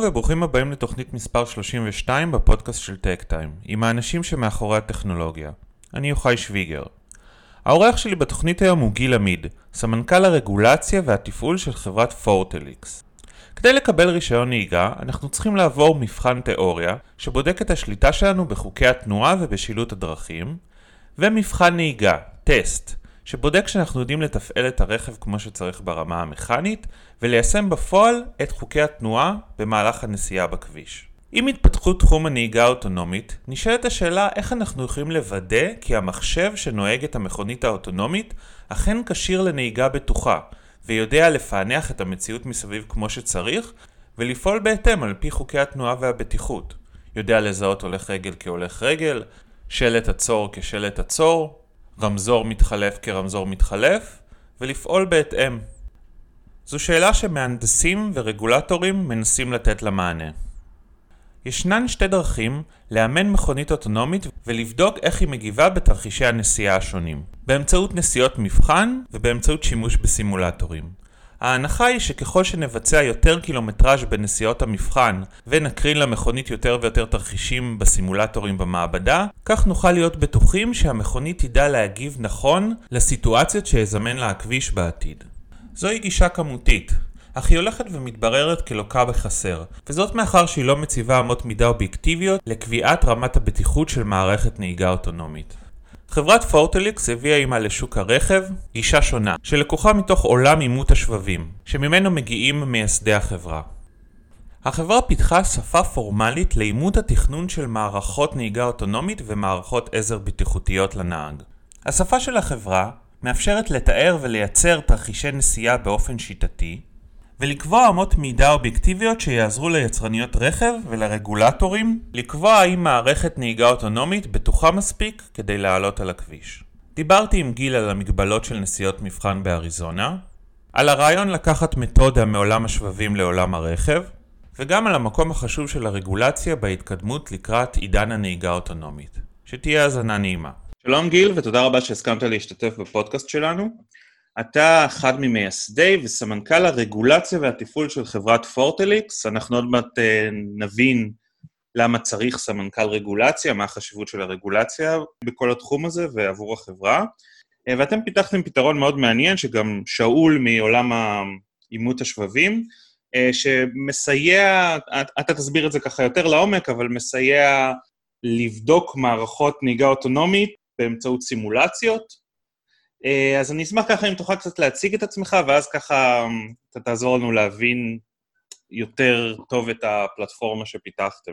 שלום וברוכים הבאים לתוכנית מספר 32 בפודקאסט של טק טיים, עם האנשים שמאחורי הטכנולוגיה. אני יוחאי שוויגר. האורח שלי בתוכנית היום הוא גיל עמיד, סמנכ"ל הרגולציה והתפעול של חברת פורטליקס. כדי לקבל רישיון נהיגה, אנחנו צריכים לעבור מבחן תיאוריה, שבודק את השליטה שלנו בחוקי התנועה ובשילוט הדרכים, ומבחן נהיגה, טסט, שבודק שאנחנו יודעים לתפעל את הרכב כמו שצריך ברמה המכנית, וליישם בפועל את חוקי התנועה במהלך הנסיעה בכביש. עם התפתחות תחום הנהיגה האוטונומית, נשאלת השאלה איך אנחנו יכולים לוודא כי המחשב שנוהג את המכונית האוטונומית אכן כשיר לנהיגה בטוחה, ויודע לפענח את המציאות מסביב כמו שצריך, ולפעול בהתאם על פי חוקי התנועה והבטיחות. יודע לזהות הולך רגל כהולך רגל, שלט עצור כשלט עצור, רמזור מתחלף כרמזור מתחלף, ולפעול בהתאם. זו שאלה שמהנדסים ורגולטורים מנסים לתת לה מענה. ישנן שתי דרכים לאמן מכונית אוטונומית ולבדוק איך היא מגיבה בתרחישי הנסיעה השונים, באמצעות נסיעות מבחן ובאמצעות שימוש בסימולטורים. ההנחה היא שככל שנבצע יותר קילומטראז' בנסיעות המבחן ונקרין למכונית יותר ויותר תרחישים בסימולטורים במעבדה, כך נוכל להיות בטוחים שהמכונית תדע להגיב נכון לסיטואציות שיזמן לה הכביש בעתיד. זוהי גישה כמותית, אך היא הולכת ומתבררת כלוקה בחסר, וזאת מאחר שהיא לא מציבה אמות מידה אובייקטיביות לקביעת רמת הבטיחות של מערכת נהיגה אוטונומית. חברת פורטליקס הביאה עימה לשוק הרכב גישה שונה, שלקוחה מתוך עולם עימות השבבים, שממנו מגיעים מייסדי החברה. החברה פיתחה שפה פורמלית לאימות התכנון של מערכות נהיגה אוטונומית ומערכות עזר בטיחותיות לנהג. השפה של החברה מאפשרת לתאר ולייצר תרחישי נסיעה באופן שיטתי, ולקבוע אמות מידה אובייקטיביות שיעזרו ליצרניות רכב ולרגולטורים לקבוע האם מערכת נהיגה אוטונומית בטוחה מספיק כדי לעלות על הכביש. דיברתי עם גיל על המגבלות של נסיעות מבחן באריזונה, על הרעיון לקחת מתודה מעולם השבבים לעולם הרכב, וגם על המקום החשוב של הרגולציה בהתקדמות לקראת עידן הנהיגה האוטונומית. שתהיה האזנה נעימה. שלום גיל, ותודה רבה שהסכמת להשתתף בפודקאסט שלנו. אתה אחד ממייסדי וסמנכ"ל הרגולציה והתפעול של חברת פורטליקס. אנחנו עוד מעט אה, נבין למה צריך סמנכ"ל רגולציה, מה החשיבות של הרגולציה בכל התחום הזה ועבור החברה. אה, ואתם פיתחתם פתרון מאוד מעניין, שגם שאול מעולם אימות השבבים, אה, שמסייע, אתה תסביר את זה ככה יותר לעומק, אבל מסייע לבדוק מערכות נהיגה אוטונומית באמצעות סימולציות, אז אני אשמח ככה אם תוכל קצת להציג את עצמך, ואז ככה אתה תעזור לנו להבין יותר טוב את הפלטפורמה שפיתחתם.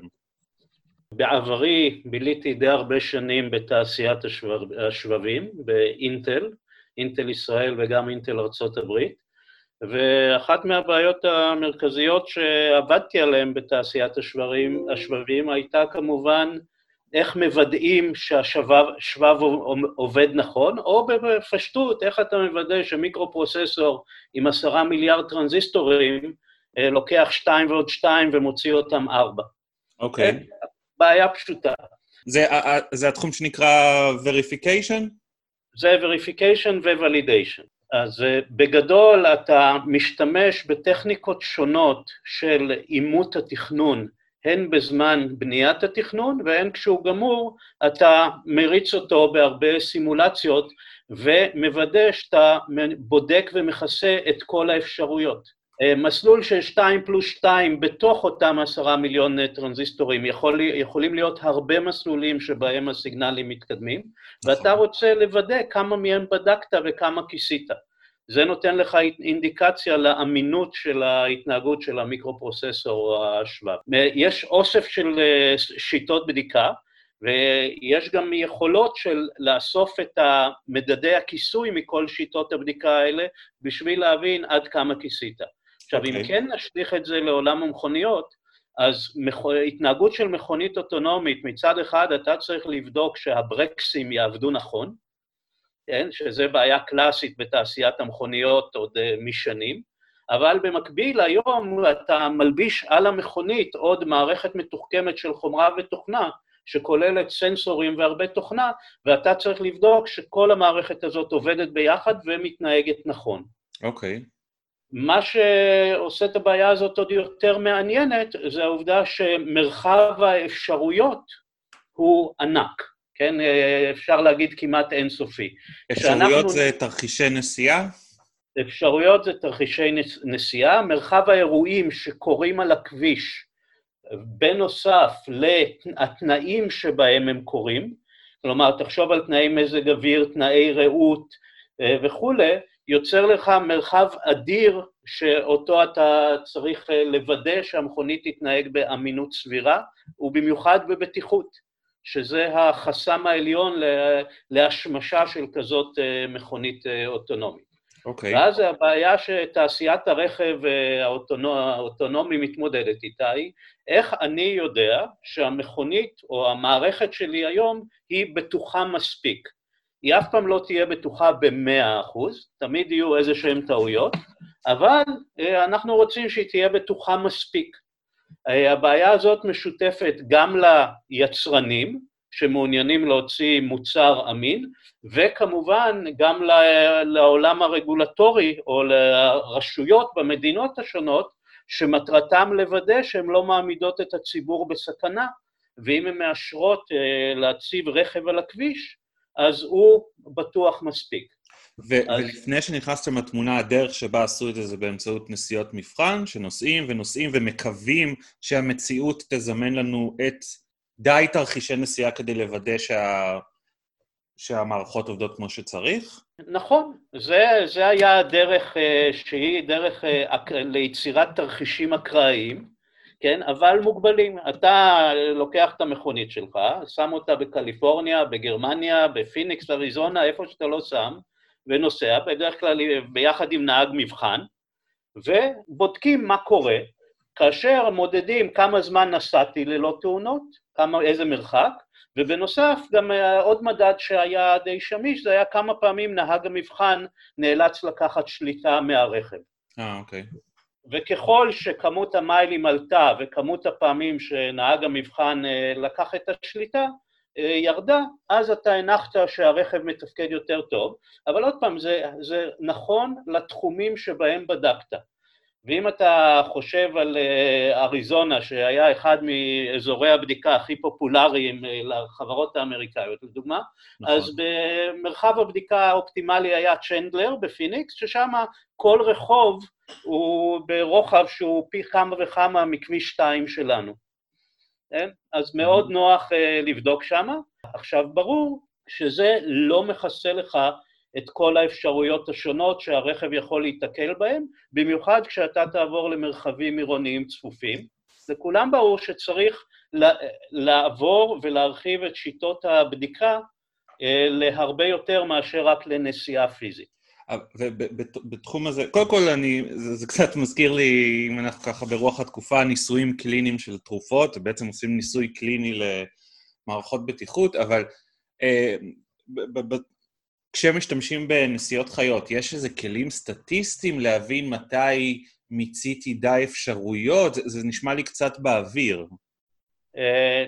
בעברי ביליתי די הרבה שנים בתעשיית השבב, השבבים, באינטל, אינטל ישראל וגם אינטל הברית, ואחת מהבעיות המרכזיות שעבדתי עליהן בתעשיית השבבים, השבבים הייתה כמובן איך מוודאים שהשבב עובד נכון, או בפשטות, איך אתה מוודא שמיקרו-פרוססור עם עשרה מיליארד טרנזיסטורים אה, לוקח שתיים ועוד שתיים ומוציא אותם ארבע. אוקיי. Okay. בעיה פשוטה. זה, זה התחום שנקרא Verification? זה Verification ו-Validation. אז אה, בגדול אתה משתמש בטכניקות שונות של אימות התכנון הן בזמן בניית התכנון והן כשהוא גמור, אתה מריץ אותו בהרבה סימולציות ומוודא שאתה בודק ומכסה את כל האפשרויות. אה, מסלול של 2 פלוס 2 בתוך אותם עשרה מיליון טרנזיסטורים, יכול, יכולים להיות הרבה מסלולים שבהם הסיגנלים מתקדמים, נכון. ואתה רוצה לוודא כמה מהם בדקת וכמה כיסית. זה נותן לך אינדיקציה לאמינות של ההתנהגות של המיקרו-פרוססור השבב. יש אוסף של אה, שיטות בדיקה, ויש גם יכולות של לאסוף את מדדי הכיסוי מכל שיטות הבדיקה האלה, בשביל להבין עד כמה כיסית. עכשיו, okay. אם אוקיי. כן נשליך את זה לעולם המכוניות, אז התנהגות של מכונית אוטונומית, מצד אחד אתה צריך לבדוק שהברקסים יעבדו נכון, כן, שזה בעיה קלאסית בתעשיית המכוניות עוד אה, משנים, אבל במקביל היום אתה מלביש על המכונית עוד מערכת מתוחכמת של חומרה ותוכנה, שכוללת סנסורים והרבה תוכנה, ואתה צריך לבדוק שכל המערכת הזאת עובדת ביחד ומתנהגת נכון. אוקיי. Okay. מה שעושה את הבעיה הזאת עוד יותר מעניינת זה העובדה שמרחב האפשרויות הוא ענק, כן? אפשר להגיד כמעט אינסופי. אפשרויות. זה תרחישי נסיעה? אפשרויות זה תרחישי נסיעה, מרחב האירועים שקורים על הכביש, בנוסף לתנאים שבהם הם קורים, כלומר, תחשוב על תנאי מזג אוויר, תנאי רעות אה, וכולי, יוצר לך מרחב אדיר שאותו אתה צריך אה, לוודא שהמכונית תתנהג באמינות סבירה, ובמיוחד בבטיחות, שזה החסם העליון להשמשה של כזאת אה, מכונית אוטונומית. אוקיי. Okay. ואז הבעיה שתעשיית הרכב האוטונומי מתמודדת איתה היא, איך אני יודע שהמכונית או המערכת שלי היום היא בטוחה מספיק. היא אף פעם לא תהיה בטוחה במאה אחוז, תמיד יהיו איזה שהן טעויות, אבל אה, אנחנו רוצים שהיא תהיה בטוחה מספיק. אה, הבעיה הזאת משותפת גם ליצרנים, שמעוניינים להוציא מוצר אמין, וכמובן גם לעולם הרגולטורי או לרשויות במדינות השונות, שמטרתם לוודא שהן לא מעמידות את הציבור בסכנה, ואם הן מאשרות אה, להציב רכב על הכביש, אז הוא בטוח מספיק. ו- אז... ולפני שנכנסתם לתמונה, הדרך שבה עשו את זה זה באמצעות נסיעות מבחן, שנוסעים ונוסעים ומקווים שהמציאות תזמן לנו את די תרחישי נסיעה כדי לוודא שה... שהמערכות עובדות כמו שצריך? נכון, זה, זה היה הדרך אה, שהיא דרך אה, ליצירת תרחישים אקראיים, כן, אבל מוגבלים. אתה לוקח את המכונית שלך, שם אותה בקליפורניה, בגרמניה, בפיניקס, אריזונה, איפה שאתה לא שם, ונוסע, בדרך כלל ביחד עם נהג מבחן, ובודקים מה קורה, כאשר מודדים כמה זמן נסעתי ללא תאונות, כמה, איזה מרחק, ובנוסף גם אה, עוד מדד שהיה די שמיש, זה היה כמה פעמים נהג המבחן נאלץ לקחת שליטה מהרכב. אה, אוקיי. וככל שכמות המיילים עלתה וכמות הפעמים שנהג המבחן אה, לקח את השליטה ירדה, אז אתה הנחת שהרכב מתפקד יותר טוב, אבל עוד פעם, זה, זה נכון לתחומים שבהם בדקת. ואם אתה חושב על אה, אריזונה, שהיה אחד מאזורי הבדיקה הכי פופולריים אה, לחברות האמריקאיות, לדוגמה, נכון. אז במרחב הבדיקה האופטימלי היה צ'נדלר בפיניקס, ששם כל רחוב הוא ברוחב שהוא פי כמה וכמה מכביש 2 שלנו. כן? אז מאוד נוח אה, לבדוק שם. עכשיו, ברור שזה לא מכסה לך את כל האפשרויות השונות שהרכב יכול להיתקל בהן, במיוחד כשאתה תעבור למרחבים עירוניים צפופים. לכולם ברור שצריך לעבור ולהרחיב את שיטות הבדיקה אה, להרבה יותר מאשר רק לנסיעה פיזית. ובתחום הזה, קודם כל אני, זה, זה קצת מזכיר לי, אם אנחנו ככה ברוח התקופה, ניסויים קליניים של תרופות, בעצם עושים ניסוי קליני למערכות בטיחות, אבל אה, כשמשתמשים בנסיעות חיות, יש איזה כלים סטטיסטיים להבין מתי מיציתי די אפשרויות? זה, זה נשמע לי קצת באוויר. Uh,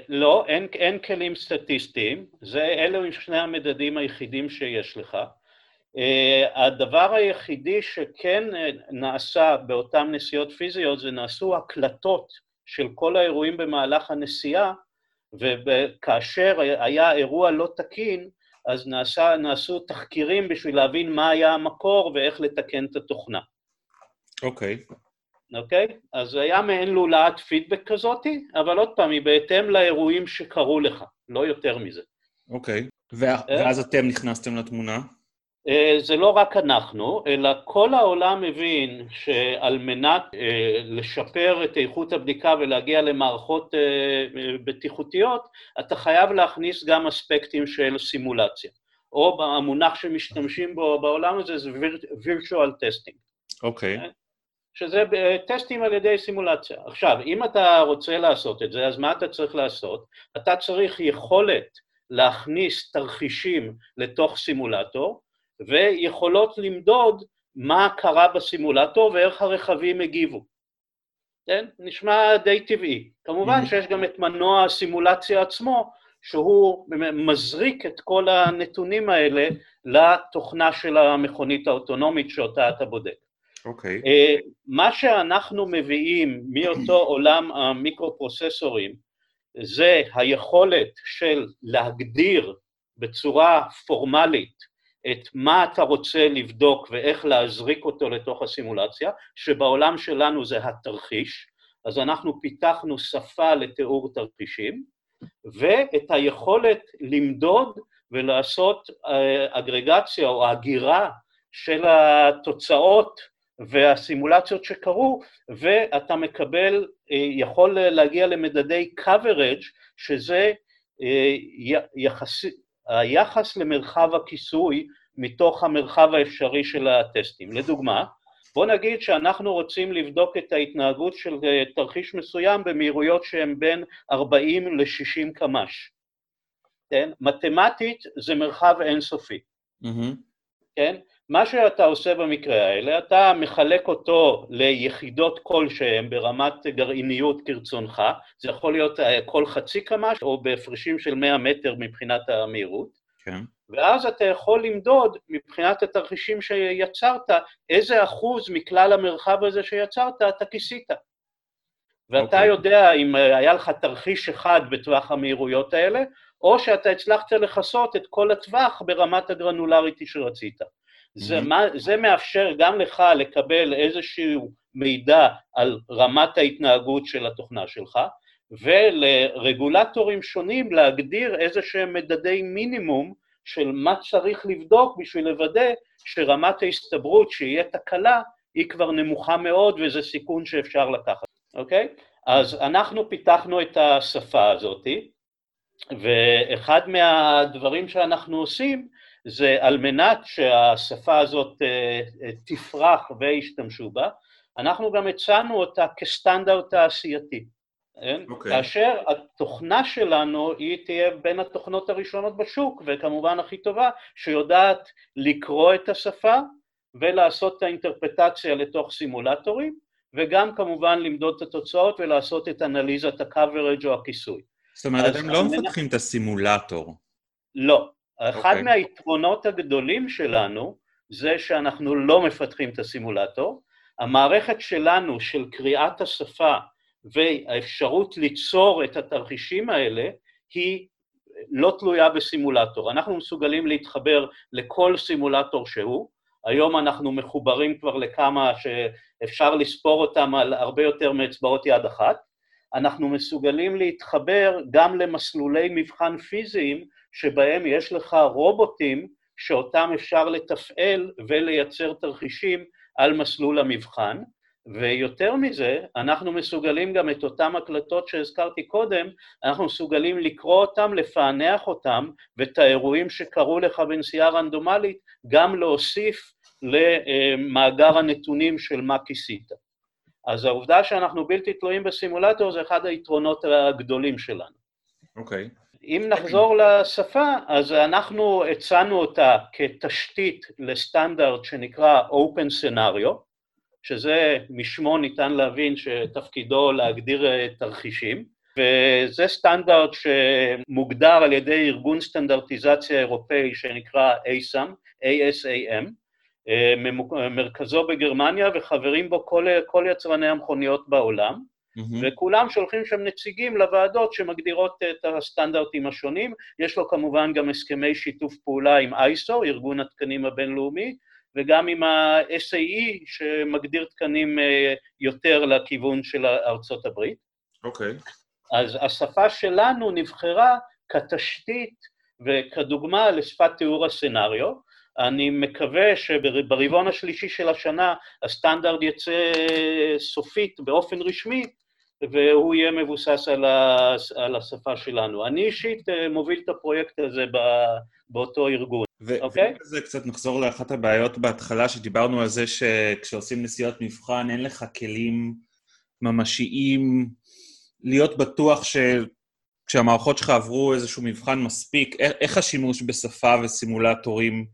לא, אין, אין כלים סטטיסטיים, זה, אלו הם שני המדדים היחידים שיש לך. Uh, הדבר היחידי שכן נעשה באותן נסיעות פיזיות זה נעשו הקלטות של כל האירועים במהלך הנסיעה, וכאשר היה אירוע לא תקין, אז נעשה, נעשו תחקירים בשביל להבין מה היה המקור ואיך לתקן את התוכנה. אוקיי. Okay. אוקיי? Okay? אז היה מעין לולאת פידבק כזאתי, אבל עוד פעם, היא בהתאם לאירועים שקרו לך, לא יותר מזה. אוקיי. Okay. וה... ואז אתם נכנסתם לתמונה? אה, זה לא רק אנחנו, אלא כל העולם מבין שעל מנת אה, לשפר את איכות הבדיקה ולהגיע למערכות אה, בטיחותיות, אתה חייב להכניס גם אספקטים של סימולציה. או המונח שמשתמשים בו בעולם הזה זה virtual testing. אוקיי. Okay. שזה טסטים על ידי סימולציה. עכשיו, אם אתה רוצה לעשות את זה, אז מה אתה צריך לעשות? אתה צריך יכולת להכניס תרחישים לתוך סימולטור, ויכולות למדוד מה קרה בסימולטור ואיך הרכבים הגיבו. כן? נשמע די טבעי. כמובן mm-hmm. שיש גם את מנוע הסימולציה עצמו, שהוא מזריק את כל הנתונים האלה לתוכנה של המכונית האוטונומית שאותה אתה בודק. אוקיי. Okay. מה שאנחנו מביאים מאותו עולם המיקרו-פרוססורים זה היכולת של להגדיר בצורה פורמלית את מה אתה רוצה לבדוק ואיך להזריק אותו לתוך הסימולציה, שבעולם שלנו זה התרחיש, אז אנחנו פיתחנו שפה לתיאור תרחישים, ואת היכולת למדוד ולעשות אה, אגרגציה או הגירה של התוצאות והסימולציות שקרו, ואתה מקבל, אה, יכול להגיע למדדי coverage, שזה אה, יחס, היחס למרחב הכיסוי מתוך המרחב האפשרי של הטסטים. לדוגמה, בוא נגיד שאנחנו רוצים לבדוק את ההתנהגות של אה, תרחיש מסוים במהירויות שהן בין 40 ל-60 קמ"ש. כן? מתמטית זה מרחב אינסופי. Mm-hmm. כן? מה שאתה עושה במקרה האלה, אתה מחלק אותו ליחידות כלשהן ברמת גרעיניות כרצונך, זה יכול להיות אה, כל חצי קמ"ש או בהפרשים של 100 מטר מבחינת המהירות, כן. ואז אתה יכול למדוד מבחינת התרחישים שיצרת, איזה אחוז מכלל המרחב הזה שיצרת אתה כיסית. ואתה okay. אוקיי. יודע אם היה לך תרחיש אחד בטווח המהירויות האלה, או שאתה הצלחת לכסות את כל הטווח ברמת הגרנולריטי שרצית. זה, מה, זה מאפשר גם לך לקבל איזשהו מידע על רמת ההתנהגות של התוכנה שלך, ולרגולטורים שונים להגדיר איזה שהם מדדי מינימום של מה צריך לבדוק בשביל לוודא שרמת ההסתברות שיהיה תקלה היא כבר נמוכה מאוד וזה סיכון שאפשר לקחת, אוקיי? אז אנחנו פיתחנו את השפה הזאתי, ואחד מהדברים שאנחנו עושים זה על מנת שהשפה הזאת אה, אה, תפרח וישתמשו בה, אנחנו גם הצענו אותה כסטנדרט תעשייתי. Okay. כן? אוקיי. כאשר התוכנה שלנו היא תהיה בין התוכנות הראשונות בשוק, וכמובן הכי טובה, שיודעת לקרוא את השפה ולעשות את האינטרפטציה לתוך סימולטורים, וגם כמובן למדוד את התוצאות ולעשות את אנליזת ה-coverage או הכיסוי. זאת אומרת, אתם לא מפתחים את הסימולטור. לא. אחד okay. אוקיי. מהיתרונות הגדולים שלנו זה שאנחנו לא מפתחים את הסימולטור. המערכת שלנו של קריאת השפה והאפשרות ליצור את התרחישים האלה היא לא תלויה בסימולטור. אנחנו מסוגלים להתחבר לכל סימולטור שהוא, היום אנחנו מחוברים כבר לכמה שאפשר לספור אותם על הרבה יותר מאצבעות יד אחת, אנחנו מסוגלים להתחבר גם למסלולי מבחן פיזיים שבהם יש לך רובוטים שאותם אפשר לתפעל ולייצר תרחישים על מסלול המבחן, ויותר מזה, אנחנו מסוגלים גם את אותן הקלטות שהזכרתי קודם, אנחנו מסוגלים לקרוא אותם, לפענח אותם, ואת האירועים שקרו לך בנסיעה רנדומלית, גם להוסיף למאגר הנתונים של מה כיסית. אז העובדה שאנחנו בלתי תלויים בסימולטור זה אחד היתרונות הגדולים שלנו. אוקיי. Okay. אם נחזור לשפה, אז אנחנו הצענו אותה כתשתית לסטנדרט שנקרא Open Scenario, שזה משמו ניתן להבין שתפקידו להגדיר תרחישים, וזה סטנדרט שמוגדר על ידי ארגון סטנדרטיזציה אירופאי שנקרא ASAM, ASAM, מרכזו בגרמניה וחברים בו כל, כל יצרני המכוניות בעולם, mm-hmm. וכולם שולחים שם נציגים לוועדות שמגדירות את הסטנדרטים השונים, יש לו כמובן גם הסכמי שיתוף פעולה עם ISO, ארגון התקנים הבינלאומי, וגם עם ה-SAE שמגדיר תקנים אה, יותר לכיוון של ארצות הברית. אוקיי. Okay. אז השפה שלנו נבחרה כתשתית וכדוגמה לשפת תיאור הסצנריו, אני מקווה שברבעון השלישי של השנה הסטנדרט יצא סופית באופן רשמי, והוא יהיה מבוסס על, השפה שלנו. אני אישית אה, מוביל את הפרויקט הזה באותו ארגון, אוקיי? וזה קצת נחזור לאחת הבעיות בהתחלה, שדיברנו על זה שכשעושים נסיעות מבחן אין לך כלים ממשיים להיות בטוח ש... כשהמערכות שלך עברו איזשהו מבחן מספיק, איך השימוש בשפה וסימולטורים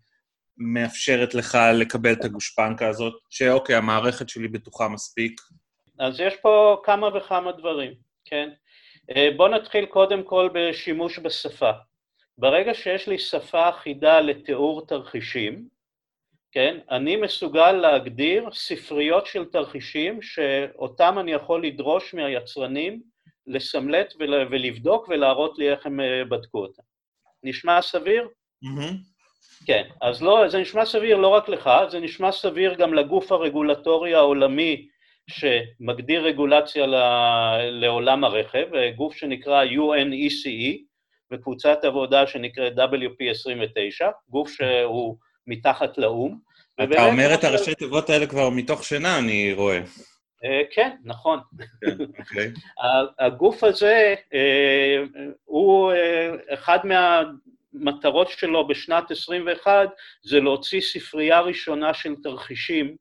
מאפשרת לך לקבל את הגושפנקה הזאת, שאוקיי, המערכת שלי בטוחה מספיק? אז יש פה כמה וכמה דברים, כן? אה, בואו נתחיל קודם כל בשימוש בשפה. ברגע שיש לי שפה אחידה לתיאור תרחישים, כן, אני מסוגל להגדיר ספריות של תרחישים שאותם אני יכול לדרוש מהיצרנים לסמלט ולבדוק ולהראות לי איך הם אה, בדקו אותם. נשמע סביר? Mm-hmm. כן, אז לא, זה נשמע סביר לא רק לך, זה נשמע סביר גם לגוף הרגולטורי העולמי שמגדיר רגולציה לעולם הרכב, גוף שנקרא UNECE וקבוצת עבודה שנקראת WP29, גוף שהוא מתחת לאו"ם. אתה אומר את הראשי תיבות האלה כבר מתוך שינה, אני רואה. אה, כן, נכון. כן, אוקיי. הגוף הזה אה, הוא אה, אחד מהמטרות שלו בשנת 21 זה להוציא ספרייה ראשונה של תרחישים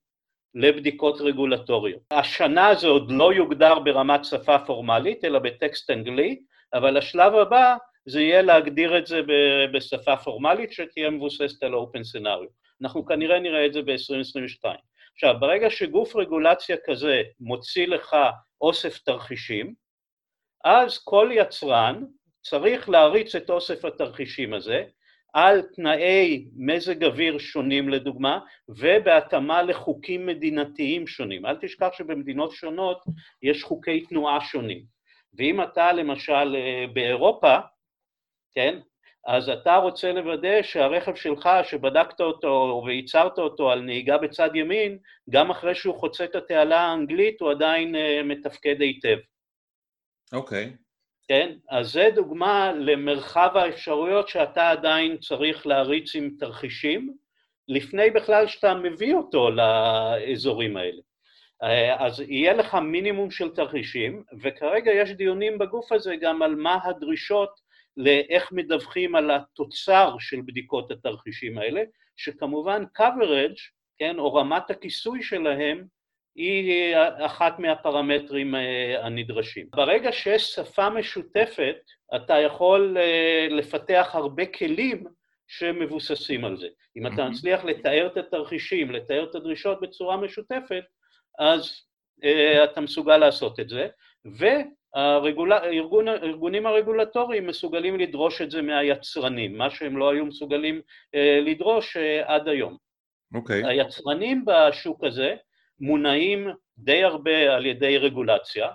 לבדיקות רגולטוריות. השנה זה עוד לא יוגדר ברמת שפה פורמלית, אלא בטקסט אנגלי, אבל השלב הבא זה יהיה להגדיר את זה בשפה פורמלית שתהיה מבוססת על אופן סנאריו. אנחנו כנראה נראה את זה ב-2022. עכשיו, ברגע שגוף רגולציה כזה מוציא לך אוסף תרחישים, אז כל יצרן צריך להריץ את אוסף התרחישים הזה על תנאי מזג אוויר שונים לדוגמה, ובהתאמה לחוקים מדינתיים שונים. אל תשכח שבמדינות שונות יש חוקי תנועה שונים. ואם אתה למשל אה, באירופה, כן, אז אתה רוצה לוודא שהרכב שלך, שבדקת אותו וייצרת אותו על נהיגה בצד ימין, גם אחרי שהוא חוצה את התעלה האנגלית הוא עדיין uh, מתפקד היטב. אוקיי. Okay. כן? אז זה דוגמה למרחב האפשרויות שאתה עדיין צריך להריץ עם תרחישים, לפני בכלל שאתה מביא אותו לאזורים האלה. אה, אז יהיה לך מינימום של תרחישים, וכרגע יש דיונים בגוף הזה גם על מה הדרישות לאיך מדווחים על התוצר של בדיקות התרחישים האלה, שכמובן coverage, כן, או רמת הכיסוי שלהם, היא אחת מהפרמטרים אה, הנדרשים. ברגע שיש שפה משותפת, אתה יכול אה, לפתח הרבה כלים שמבוססים על זה. אם אתה מצליח לתאר את התרחישים, לתאר את הדרישות בצורה משותפת, אז אתה מסוגל לעשות את זה, והארגונים הרגולטוריים מסוגלים לדרוש את זה מהיצרנים, מה שהם לא היו מסוגלים לדרוש עד היום. אוקיי. Okay. היצרנים בשוק הזה מונעים די הרבה על ידי רגולציה,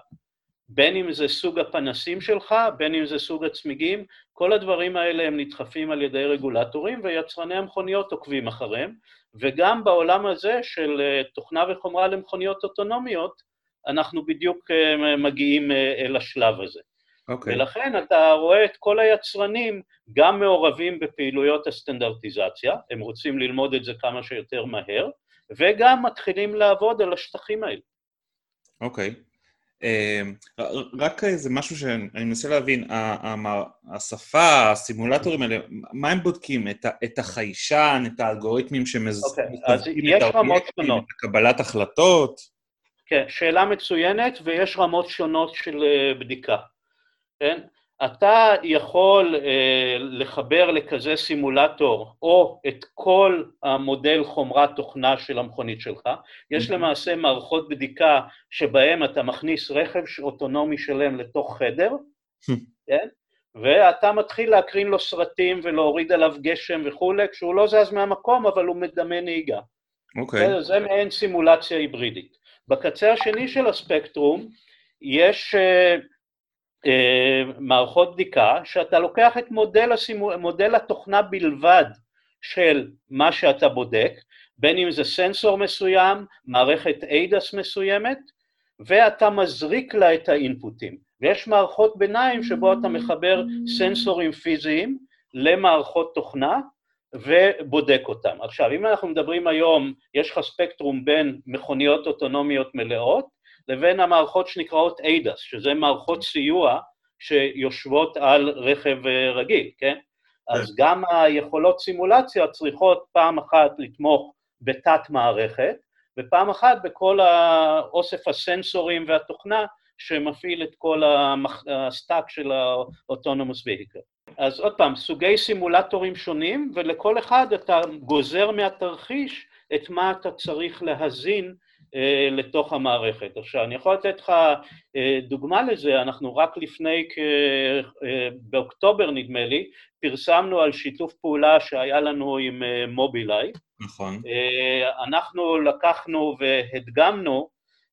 בין אם זה סוג הפנסים שלך, בין אם זה סוג הצמיגים, כל הדברים האלה הם נדחפים על ידי רגולטורים ויצרני המכוניות עוקבים אחריהם, וגם בעולם הזה של אה, תוכנה וחומרה למכוניות אוטונומיות, אנחנו בדיוק אה, מגיעים אה, אל השלב הזה. Okay. אוקיי. ולכן אתה רואה את כל היצרנים גם מעורבים בפעילויות הסטנדרטיזציה, הם רוצים ללמוד את זה כמה שיותר מהר, וגם מתחילים לעבוד על השטחים האלה. אוקיי. Okay. אמ, רק איזה משהו שאני מנסה להבין, השפה, הסימולטורים האלה, מה הם בודקים? את החיישן, את האלגוריתמים שמזכירים אוקיי, את האובייקטים, את קבלת החלטות? כן, שאלה מצוינת, ויש רמות שונות של אה, בדיקה. כן? אתה יכול אה, לחבר לכזה סימולטור או את כל המודל חומרת תוכנה של המכונית שלך, יש למעשה מערכות בדיקה שבהן אתה מכניס רכב אוטונומי שלם לתוך חדר, כן? ואתה מתחיל להקרין לו סרטים ולהוריד עליו גשם וכולי, כשהוא לא זז מהמקום אבל הוא מדמה נהיגה. אוקיי. Okay. זה מעין סימולציה היברידית. בקצה השני של הספקטרום יש uh, מערכות בדיקה, שאתה לוקח את מודל, הסימו, מודל התוכנה בלבד של מה שאתה בודק, בין אם זה סנסור מסוים, מערכת ADAS מסוימת, ואתה מזריק לה את האינפוטים. ויש מערכות ביניים שבו אתה מחבר סנסורים פיזיים למערכות תוכנה ובודק אותם. עכשיו, אם אנחנו מדברים היום, יש לך ספקטרום בין מכוניות אוטונומיות מלאות לבין המערכות שנקראות ADAS, שזה מערכות סיוע שיושבות על רכב אה, רגיל, כן? אז כן. גם היכולות סימולציה צריכות פעם אחת לתמוך בתת מערכת, ופעם אחת בכל האוסף הסנסורים והתוכנה שמפעיל את כל ה stack של ה autonomous vehicle. אז עוד פעם, סוגי סימולטורים שונים, ולכל אחד אתה גוזר מהתרחיש את מה אתה צריך להזין לתוך המערכת. עכשיו, אני יכול לתת לך אה, דוגמה לזה, אנחנו רק לפני, כ... אה, באוקטובר נדמה לי, פרסמנו על שיתוף פעולה שהיה לנו עם אה, מובילאיי. נכון. אה, אנחנו לקחנו והדגמנו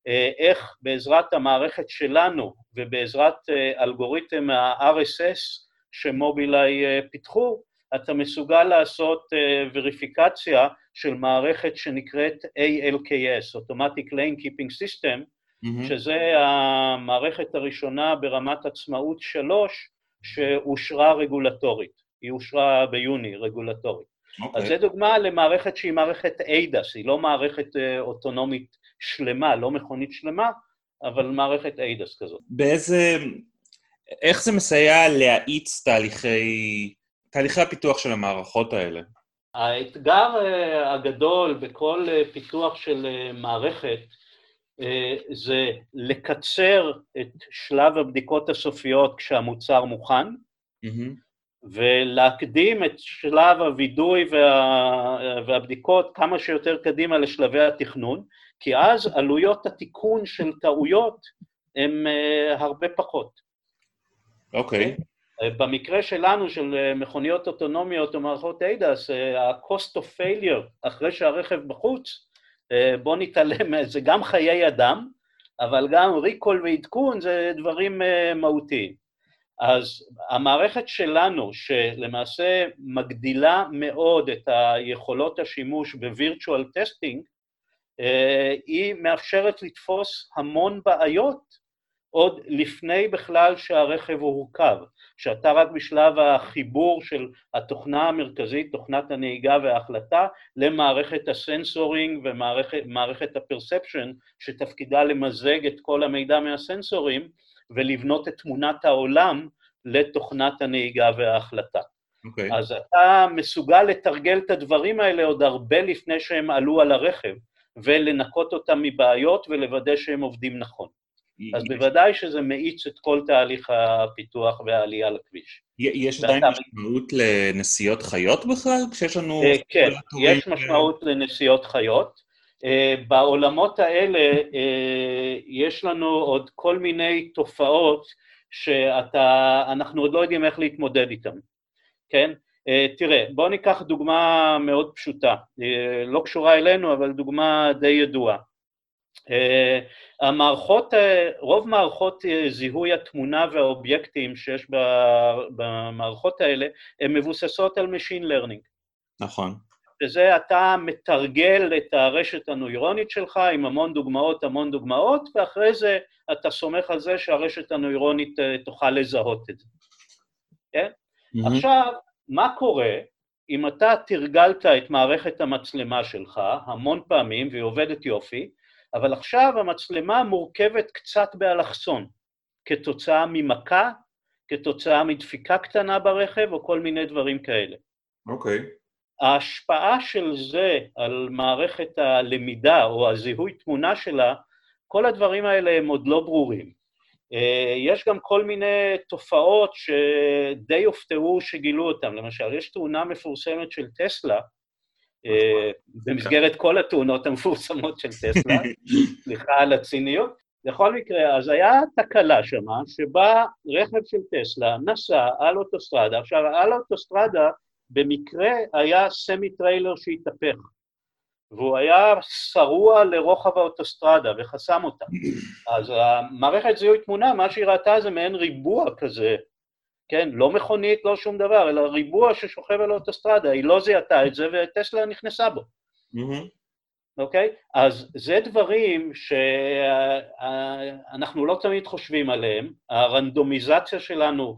אה, איך בעזרת המערכת שלנו ובעזרת אה, אלגוריתם ה-RSS שמובילאיי אה, פיתחו, אתה מסוגל לעשות וריפיקציה של מערכת שנקראת ALKS, Automatic Lane Keeping System, mm-hmm. שזה המערכת הראשונה ברמת עצמאות שלוש שאושרה רגולטורית, היא אושרה ביוני רגולטורית. Okay. אז אוקיי. זו דוגמה למערכת שהיא מערכת ADAS, היא לא מערכת אוטונומית שלמה, לא מכונית שלמה, אבל מערכת ADAS כזאת. באיזה... איך זה מסייע להאיץ תהליכי, תהליכי הפיתוח של המערכות האלה? האתגר אה, הגדול בכל אה, פיתוח של אה, מערכת זה לקצר את שלב הבדיקות הסופיות כשהמוצר מוכן, mm-hmm. ולהקדים את שלב הווידוי וה... והבדיקות כמה שיותר קדימה לשלבי התכנון, כי אז עלויות התיקון של טעויות הן הרבה פחות. אוקיי. Okay. אה, במקרה שלנו, של אה, מכוניות אוטונומיות או מערכות ADAS, ה-cost of failure אחרי שהרכב בחוץ, בוא נתעלם, זה גם חיי אדם, אבל גם ריקול ועדכון זה דברים מהותיים. אז המערכת שלנו, שלמעשה מגדילה מאוד את היכולות השימוש ב-virtual testing, אה, היא מאפשרת לתפוס המון בעיות עוד לפני בכלל שהרכב הורכב, כשאתה רק בשלב החיבור של התוכנה המרכזית, תוכנת הנהיגה וההחלטה, למערכת הסנסורינג ומערכת הפרספשן, שתפקידה למזג את כל המידע מהסנסורים ולבנות את תמונת העולם לתוכנת הנהיגה וההחלטה. Okay. אוקיי. אז אתה מסוגל לתרגל את הדברים האלה עוד הרבה לפני שהם עלו על הרכב, ולנקות אותם מבעיות ולוודא שהם עובדים נכון. אז בוודאי שזה מאיץ את כל תהליך הפיתוח והעלייה לכביש. יש עדיין משמעות לנסיעות חיות בכלל? כשיש לנו... אה, כן, יש משמעות לנסיעות חיות. אה, בעולמות האלה אה, יש לנו עוד כל מיני תופעות שאנחנו עוד לא יודעים איך להתמודד איתן, כן? אה, תראה, בואו ניקח דוגמה מאוד פשוטה, לא קשורה אלינו, אבל דוגמה די ידועה. אה, המערכות, רוב מערכות זיהוי התמונה והאובייקטים שיש במערכות האלה, הן מבוססות על Machine Learning. נכון. וזה אתה מתרגל את הרשת הנוירונית שלך עם המון דוגמאות, המון דוגמאות, ואחרי זה אתה סומך על זה שהרשת הנוירונית תוכל לזהות את זה, כן? Mm-hmm. עכשיו, מה קורה אם אתה תרגלת את מערכת המצלמה שלך המון פעמים והיא עובדת יופי, אבל עכשיו המצלמה מורכבת קצת באלכסון, כתוצאה ממכה, כתוצאה מדפיקה קטנה ברכב או כל מיני דברים כאלה. אוקיי. Okay. ההשפעה של זה על מערכת הלמידה או הזיהוי תמונה שלה, כל הדברים האלה הם עוד לא ברורים. אה, יש גם כל מיני תופעות שדי הופתעו שגילו אותן, למשל, יש תאונה מפורסמת של טסלה, במסגרת כל התאונות המפורסמות של טסלה, סליחה על הציניות. בכל מקרה, אז היה תקלה שמה, שבה רכב של טסלה נסע על אוטוסטרדה, עכשיו על אוטוסטרדה במקרה היה semi trailer שהתהפך. והוא היה שרוע לרוחב האוטוסטרדה וחסם אותה. אז המערכת זיהוי תמונה, מה שהיא ראתה זה מעין ריבוע כזה, כן? לא מכונית, לא שום דבר, אלא ריבוע ששוכב על האוטוסטרדה, היא לא זיהתה את זה וטסלה נכנסה בו. אוקיי? Mm-hmm. Okay? אז זה דברים שאנחנו לא תמיד חושבים עליהם, הרנדומיזציה שלנו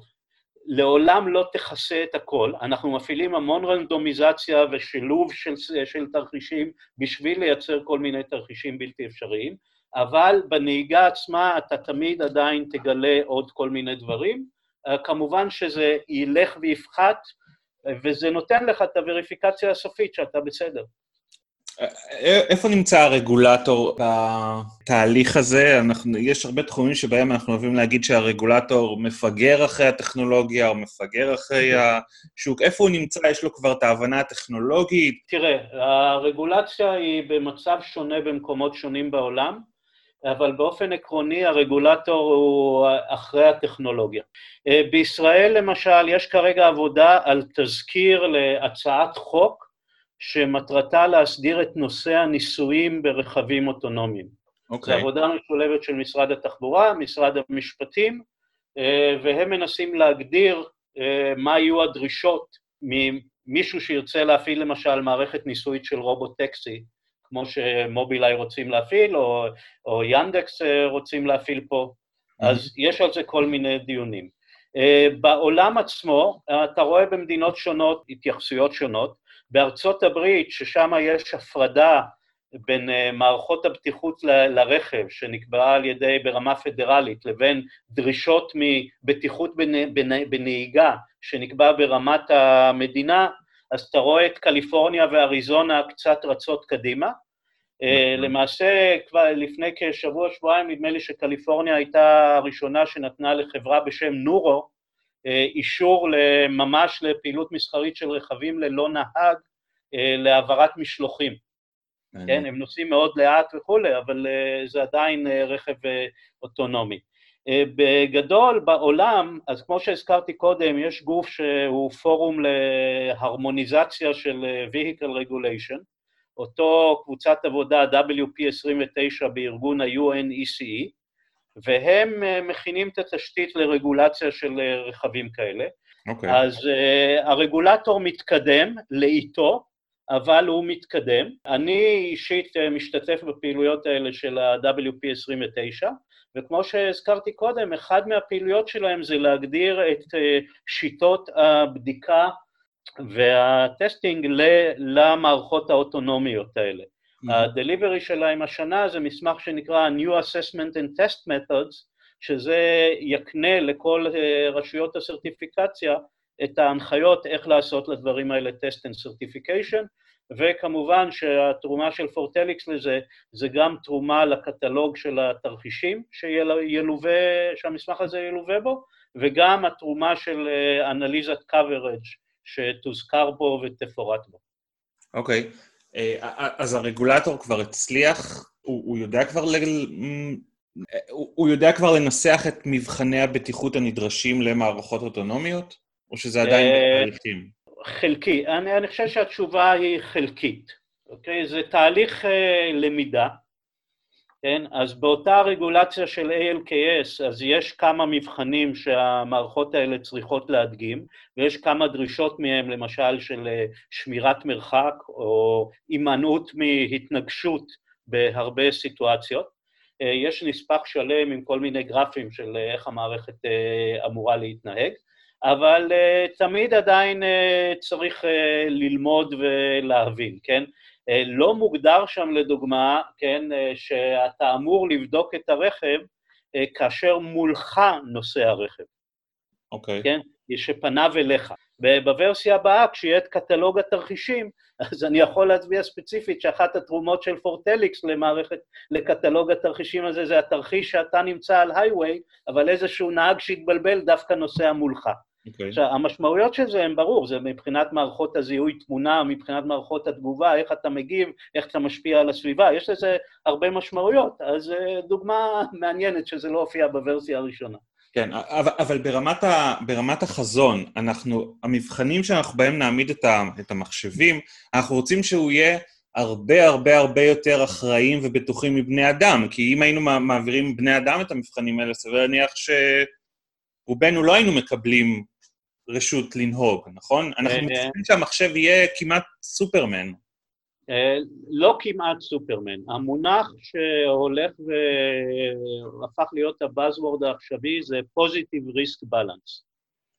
לעולם לא תכסה את הכל, אנחנו מפעילים המון רנדומיזציה ושילוב של, של תרחישים בשביל לייצר כל מיני תרחישים בלתי אפשריים, אבל בנהיגה עצמה אתה תמיד עדיין תגלה עוד כל מיני דברים, אה, כמובן שזה ילך ויפחת וזה נותן לך את הווריפיקציה הסופית שאתה בסדר. איפה נמצא הרגולטור בתהליך הזה? אנחנו, יש הרבה תחומים שבהם אנחנו אוהבים להגיד שהרגולטור מפגר אחרי הטכנולוגיה או מפגר אחרי השוק. איפה הוא נמצא? יש לו כבר את ההבנה הטכנולוגית? תראה, הרגולציה היא במצב שונה במקומות שונים בעולם. אבל באופן עקרוני הרגולטור הוא אחרי הטכנולוגיה. בישראל למשל יש כרגע עבודה על תזכיר להצעת חוק שמטרתה להסדיר את נושא הניסויים ברכבים אוטונומיים. אוקיי. Okay. זו עבודה משולבת של משרד התחבורה, משרד המשפטים, אה, והם מנסים להגדיר אה, מה יהיו הדרישות ממישהו שירצה להפעיל למשל מערכת ניסויית של רובוט-טקסי, כמו שמובילאיי רוצים להפעיל, או, או ינדקס אה, רוצים להפעיל פה, mm-hmm. אז יש על זה כל מיני דיונים. בעולם עצמו, אתה רואה במדינות שונות התייחסויות שונות, בארצות הברית, ששם יש הפרדה בין אה, מערכות הבטיחות ל- לרכב, שנקבעה על ידי ברמה פדרלית, לבין דרישות מבטיחות בנ- בנ- בנהיגה, שנקבע ברמת המדינה, אז אתה רואה את קליפורניה ואריזונה קצת רצות קדימה. אה, נכון. למעשה, כבר לפני כשבוע-שבועיים, נדמה לי שקליפורניה הייתה הראשונה שנתנה לחברה בשם נורו, אה, אישור ממש לפעילות מסחרית של רכבים ללא נהג אה, להעברת משלוחים. כן, הם נוסעים מאוד לאט וכולי, אבל זה עדיין רכב אוטונומי. בגדול, בעולם, אז כמו שהזכרתי קודם, יש גוף שהוא פורום להרמוניזציה של Vehicle Regulation, אותו קבוצת עבודה WP29 בארגון ה-UNECE, והם אה, מכינים את התשתית לרגולציה של אה, רכבים כאלה. Okay. אוקיי. אז uh, הרגולטור מתקדם לאיתו, אבל הוא מתקדם. אני אישית משתתף בפעילויות האלה של ה-WP29, וכמו שהזכרתי קודם, אחד מהפעילויות שלהם זה להגדיר את uh, שיטות הבדיקה והטסטינג למערכות האוטונומיות האלה. Mm-hmm. ה-delivery שלהם השנה זה מסמך שנקרא New Assessment and Test Methods, שזה יקנה לכל אה, רשויות הסרטיפיקציה את ההנחיות איך לעשות לדברים האלה Test and Certification, וכמובן שהתרומה של פורטליקס לזה זה גם תרומה לקטלוג של התרחישים שילווה, שהמסמך הזה ילווה בו, וגם התרומה של אה, אנליזת coverage שתוזכר בו ותפורט בו. אוקיי. Okay. אה, אז הרגולטור כבר הצליח, הוא, הוא יודע כבר ל... הוא, יודע כבר לנסח את מבחני הבטיחות הנדרשים למערכות אוטונומיות? או שזה עדיין אה, בתהליכים? חלקי. אני, אני חושב שהתשובה היא חלקית, אוקיי? זה תהליך uh, למידה. כן? אז באותה רגולציה של ALKS, אז יש כמה מבחנים שהמערכות האלה צריכות להדגים, ויש כמה דרישות מהם, למשל של אה, שמירת מרחק, או הימנעות מהתנגשות בהרבה סיטואציות. אה, יש נספח שלם עם כל מיני גרפים של אה, איך המערכת אמורה להתנהג, אבל תמיד עדיין צריך ללמוד ולהבין, כן? אה, לא מוגדר שם לדוגמה, כן, אה, שאתה אמור לבדוק את הרכב אה, כאשר מולך נושא הרכב. אוקיי. Okay. כן? שפניו אליך. ובוורסיה הבאה, כשיהיה את קטלוג התרחישים, אז אני יכול להצביע ספציפית שאחת התרומות של פורטליקס למערכת, לקטלוג התרחישים הזה, זה התרחיש שאתה נמצא על הייווי, אבל איזשהו נהג שהתבלבל דווקא נוסע מולך. Okay. אוקיי. עכשיו, המשמעויות של זה הן ברור, זה מבחינת מערכות הזיהוי תמונה, מבחינת מערכות התגובה, איך אתה מגיב, איך אתה משפיע על הסביבה, יש לזה הרבה משמעויות, אז אה, דוגמה מעניינת שזה לא הופיע בוורסיה הראשונה. כן, אבל, אבל ברמת, ה, ברמת החזון, אנחנו, המבחנים שאנחנו בהם נעמיד את, ה, את המחשבים, אנחנו רוצים שהוא יהיה הרבה הרבה הרבה יותר אחראיים ובטוחים מבני אדם, כי אם היינו מעבירים בני אדם את המבחנים האלה, סביר להניח שרובנו לא היינו מקבלים רשות לנהוג, נכון? אנחנו אה, מצפים שהמחשב יהיה כמעט סופרמן. אה, לא כמעט סופרמן. המונח שהולך והפך להיות הבאזוורד העכשווי זה Positive Risk Balance.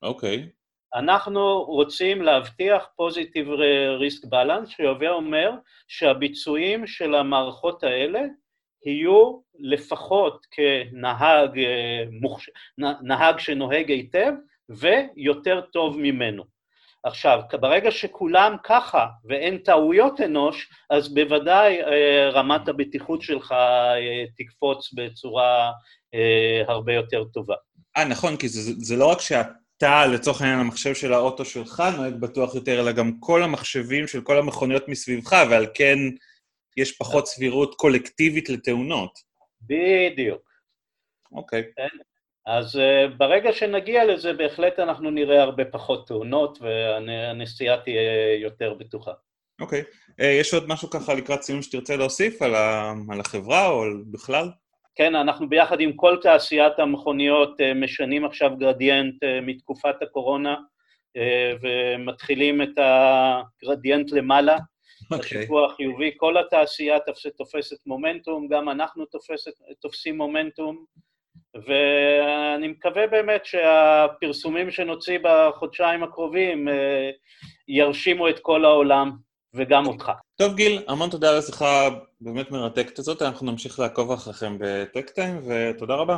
אוקיי. Okay. אנחנו רוצים להבטיח Positive Risk Balance, שיובר אומר שהביצועים של המערכות האלה יהיו לפחות כנהג אה, מוכש... נהג שנוהג היטב, ויותר טוב ממנו. עכשיו, ברגע שכולם ככה ואין טעויות אנוש, אז בוודאי רמת הבטיחות שלך תקפוץ בצורה הרבה יותר טובה. אה, נכון, כי זה, זה לא רק שאתה, לצורך העניין, המחשב של האוטו שלך נוהג בטוח יותר, אלא גם כל המחשבים של כל המכוניות מסביבך, ועל כן יש פחות סבירות קולקטיבית לתאונות. בדיוק. אוקיי. Okay. כן? אז uh, ברגע שנגיע לזה, בהחלט אנחנו נראה הרבה פחות תאונות, והנסיעה תהיה יותר בטוחה. אוקיי. Okay. Uh, יש עוד משהו ככה לקראת סיום שתרצה להוסיף על, ה... על החברה או על בכלל? כן, אנחנו ביחד עם כל תעשיית המכוניות uh, משנים עכשיו גרדיאנט uh, מתקופת הקורונה, uh, ומתחילים את הגרדיאנט למעלה, okay. אוקיי. החיובי. כל התעשייה תופסת מומנטום, גם אנחנו תופסת, תופסים מומנטום. ואני מקווה באמת שהפרסומים שנוציא בחודשיים הקרובים אה, ירשימו את כל העולם וגם אותך. טוב, גיל, המון תודה על השיחה באמת מרתקת הזאת, אנחנו נמשיך לעקוב אחריכם בטק-טיים, ותודה רבה.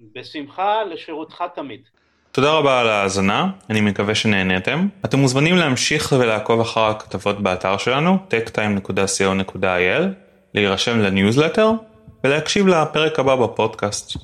בשמחה, לשירותך תמיד. תודה רבה על ההאזנה, אני מקווה שנהניתם. אתם מוזמנים להמשיך ולעקוב אחר הכתבות באתר שלנו, techtime.co.il, להירשם לניוזלטר ולהקשיב לפרק הבא בפודקאסט.